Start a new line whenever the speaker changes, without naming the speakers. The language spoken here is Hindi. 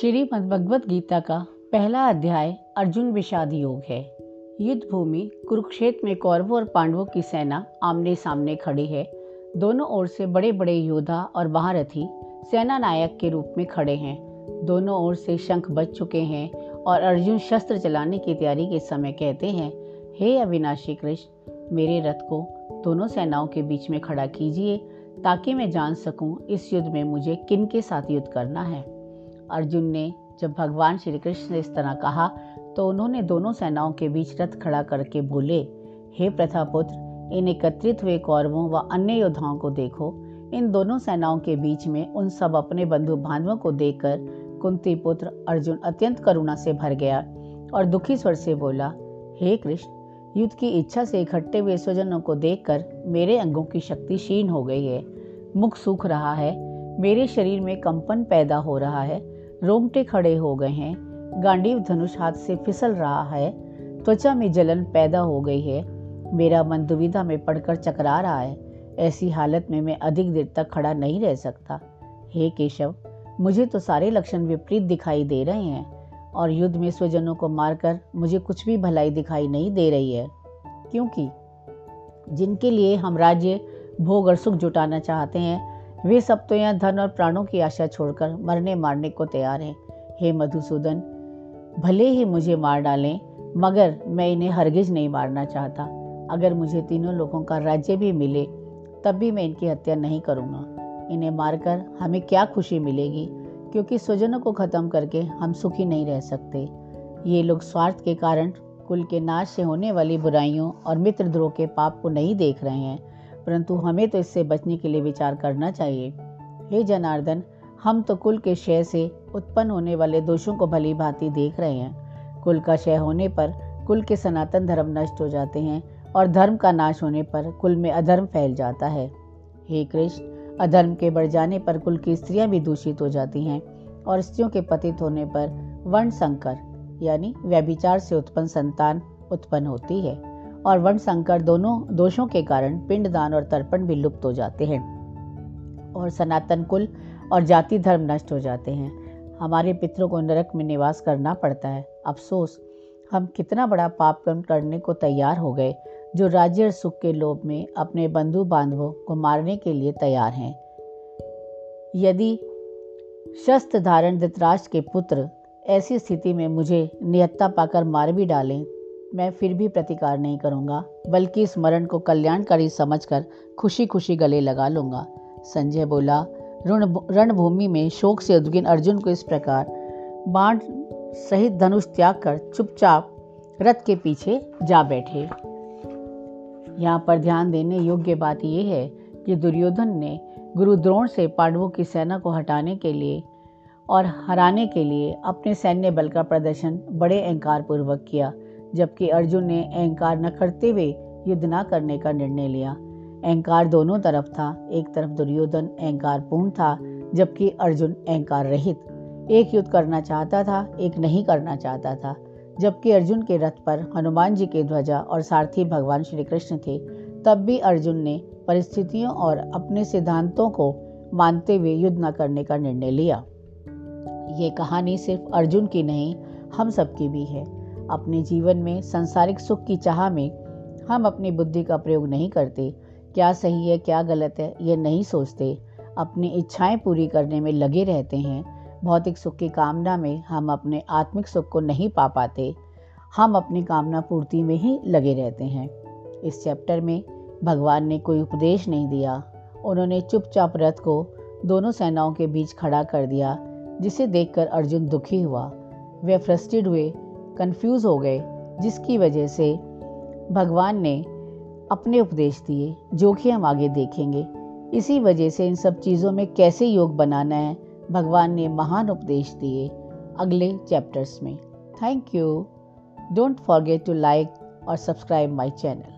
श्रीमद् भगवत गीता का पहला अध्याय अर्जुन विषाद योग है। युद्ध भूमि कुरुक्षेत्र में कौरवों और पांडवों की सेना आमने सामने खड़ी है। दोनों ओर से बड़े बड़े योद्धा और महारथी सेना नायक के रूप में खड़े हैं। दोनों ओर से शंख बज चुके हैं और अर्जुन शस्त्र चलाने की तैयारी के समय कहते हैं, हे अविनाशी कृष्ण, मेरे रथ को दोनों सेनाओं के बीच में खड़ा कीजिए, ताकि मैं जान सकूँ इस युद्ध में मुझे किन के साथ युद्ध करना है? अर्जुन ने, जब भगवान श्री कृष्ण ने इस तरह कहा तो उन्होंने दोनों सेनाओं के बीच रथ खड़ा करके बोले, हे प्रथापुत्र, इन एकत्रित हुए कौरवों व अन्य योद्धाओं को देखो। इन दोनों सेनाओं के बीच में उन सब अपने बंधु बांधवों को देखकर कुंती पुत्र अर्जुन अत्यंत करुणा से भर गया और दुखी स्वर से बोला, हे कृष्ण, युद्ध की इच्छा से इकट्ठे हुए स्वजनों को देखकर मेरे अंगों की शक्ति क्षीण हो गई है। मुख सूख रहा है, मेरे शरीर में कंपन पैदा हो रहा है रोंगटे खड़े हो गए हैं। गांडीव धनुष हाथ से फिसल रहा है। त्वचा में जलन पैदा हो गई है। मेरा मन दुविधा में पड़कर चकरा रहा है। ऐसी हालत में मैं अधिक देर तक खड़ा नहीं रह सकता। हे केशव, मुझे तो सारे लक्षण विपरीत दिखाई दे रहे हैं और युद्ध में स्वजनों को मारकर मुझे कुछ भी भलाई दिखाई नहीं दे रही है। क्योंकि जिनके लिए हम राज्य, भोग और सुख जुटाना चाहते हैं वे सब तो यहाँ धन और प्राणों की आशा छोड़कर मरने मारने को तैयार हैं। हे मधुसूदन, भले ही मुझे मार डालें, मगर मैं इन्हें हरगिज नहीं मारना चाहता। अगर मुझे तीनों लोगों का राज्य भी मिले, तब भी मैं इनकी हत्या नहीं करूँगा। इन्हें मारकर हमें क्या खुशी मिलेगी? क्योंकि स्वजनों को ख़त्म करके हम सुखी नहीं रह सकते। ये लोग स्वार्थ के कारण कुल के नाश से होने वाली बुराइयों और मित्र द्रोह के पाप को नहीं देख रहे हैं। परंतु हमें तो इससे बचने के लिए विचार करना चाहिए। हे जनार्दन, हम तो कुल के क्षय से उत्पन्न होने वाले दोषों को भली भांति देख रहे हैं। कुल का क्षय होने पर कुल के सनातन धर्म नष्ट हो जाते हैं और धर्म का नाश होने पर कुल में अधर्म फैल जाता है। हे कृष्ण, अधर्म के बढ़ जाने पर कुल की स्त्रियाँ भी दूषित हो जाती हैं और स्त्रियों के पतित होने पर वर्ण संकर, यानी व्यभिचार से उत्पन्न संतान उत्पन्न होती है। और वर्ण संकर दोनों दोषों के कारण पिंडदान और तर्पण भी लुप्त हो जाते हैं और सनातन कुल और जाति धर्म नष्ट हो जाते हैं। हमारे पितरों को नरक में निवास करना पड़ता है। अफसोस, हम कितना बड़ा पाप कर्म करने को तैयार हो गए जो राज्य और सुख के लोभ में अपने बंधु बांधवों को मारने के लिए तैयार हैं। यदि शस्त्र धारण धृतराष्ट्र के पुत्र ऐसी स्थिति में मुझे निहत्ता पाकर मार भी डालें मैं फिर भी प्रतिकार नहीं करूँगा, बल्कि इस मरण को कल्याणकारी समझकर खुशी खुशी गले लगा लूँगा। संजय बोला रणभूमि में शोक से उद्गिन अर्जुन को इस प्रकार बाण सहित धनुष त्याग कर चुपचाप रथ के पीछे जा बैठे। यहाँ पर ध्यान देने योग्य बात यह है कि दुर्योधन ने गुरु द्रोण से पांडवों की सेना को हटाने के लिए और हराने के लिए अपने सैन्य बल का प्रदर्शन बड़े अहंकार पूर्वक किया। जबकि अर्जुन ने अहंकार न करते हुए युद्ध न करने का निर्णय लिया। अहंकार दोनों तरफ़ था। एक तरफ़ दुर्योधन अहंकार पूर्ण था, जबकि अर्जुन अहंकार रहित एक युद्ध करना चाहता था, एक नहीं करना चाहता था। जबकि अर्जुन के रथ पर हनुमान जी के ध्वजा और सारथी भगवान श्री कृष्ण थे, तब भी अर्जुन ने परिस्थितियों और अपने सिद्धांतों को मानते हुए युद्ध न करने का निर्णय लिया। ये कहानी सिर्फ़ अर्जुन की नहीं, हम सबकी भी है। अपने जीवन में संसारिक सुख की चाह में हम अपनी बुद्धि का प्रयोग नहीं करते। क्या सही है, क्या गलत है, ये नहीं सोचते। अपनी इच्छाएँ पूरी करने में लगे रहते हैं। भौतिक सुख की कामना में हम अपने आत्मिक सुख को नहीं पा पाते। हम अपनी कामना पूर्ति में ही लगे रहते हैं। इस चैप्टर में भगवान ने कोई उपदेश नहीं दिया। उन्होंने चुपचाप रथ को दोनों सेनाओं के बीच खड़ा कर दिया, जिसे देखकर अर्जुन दुखी हुआ। वे फ्रस्टेड हुए कंफ्यूज हो गए, जिसकी वजह से भगवान ने अपने उपदेश दिए, जो कि हम आगे देखेंगे। इसी वजह से इन सब चीज़ों में कैसे योग बनाना है, भगवान ने महान उपदेश दिए अगले चैप्टर्स में। Thank you don't forget to like और सब्सक्राइब माई चैनल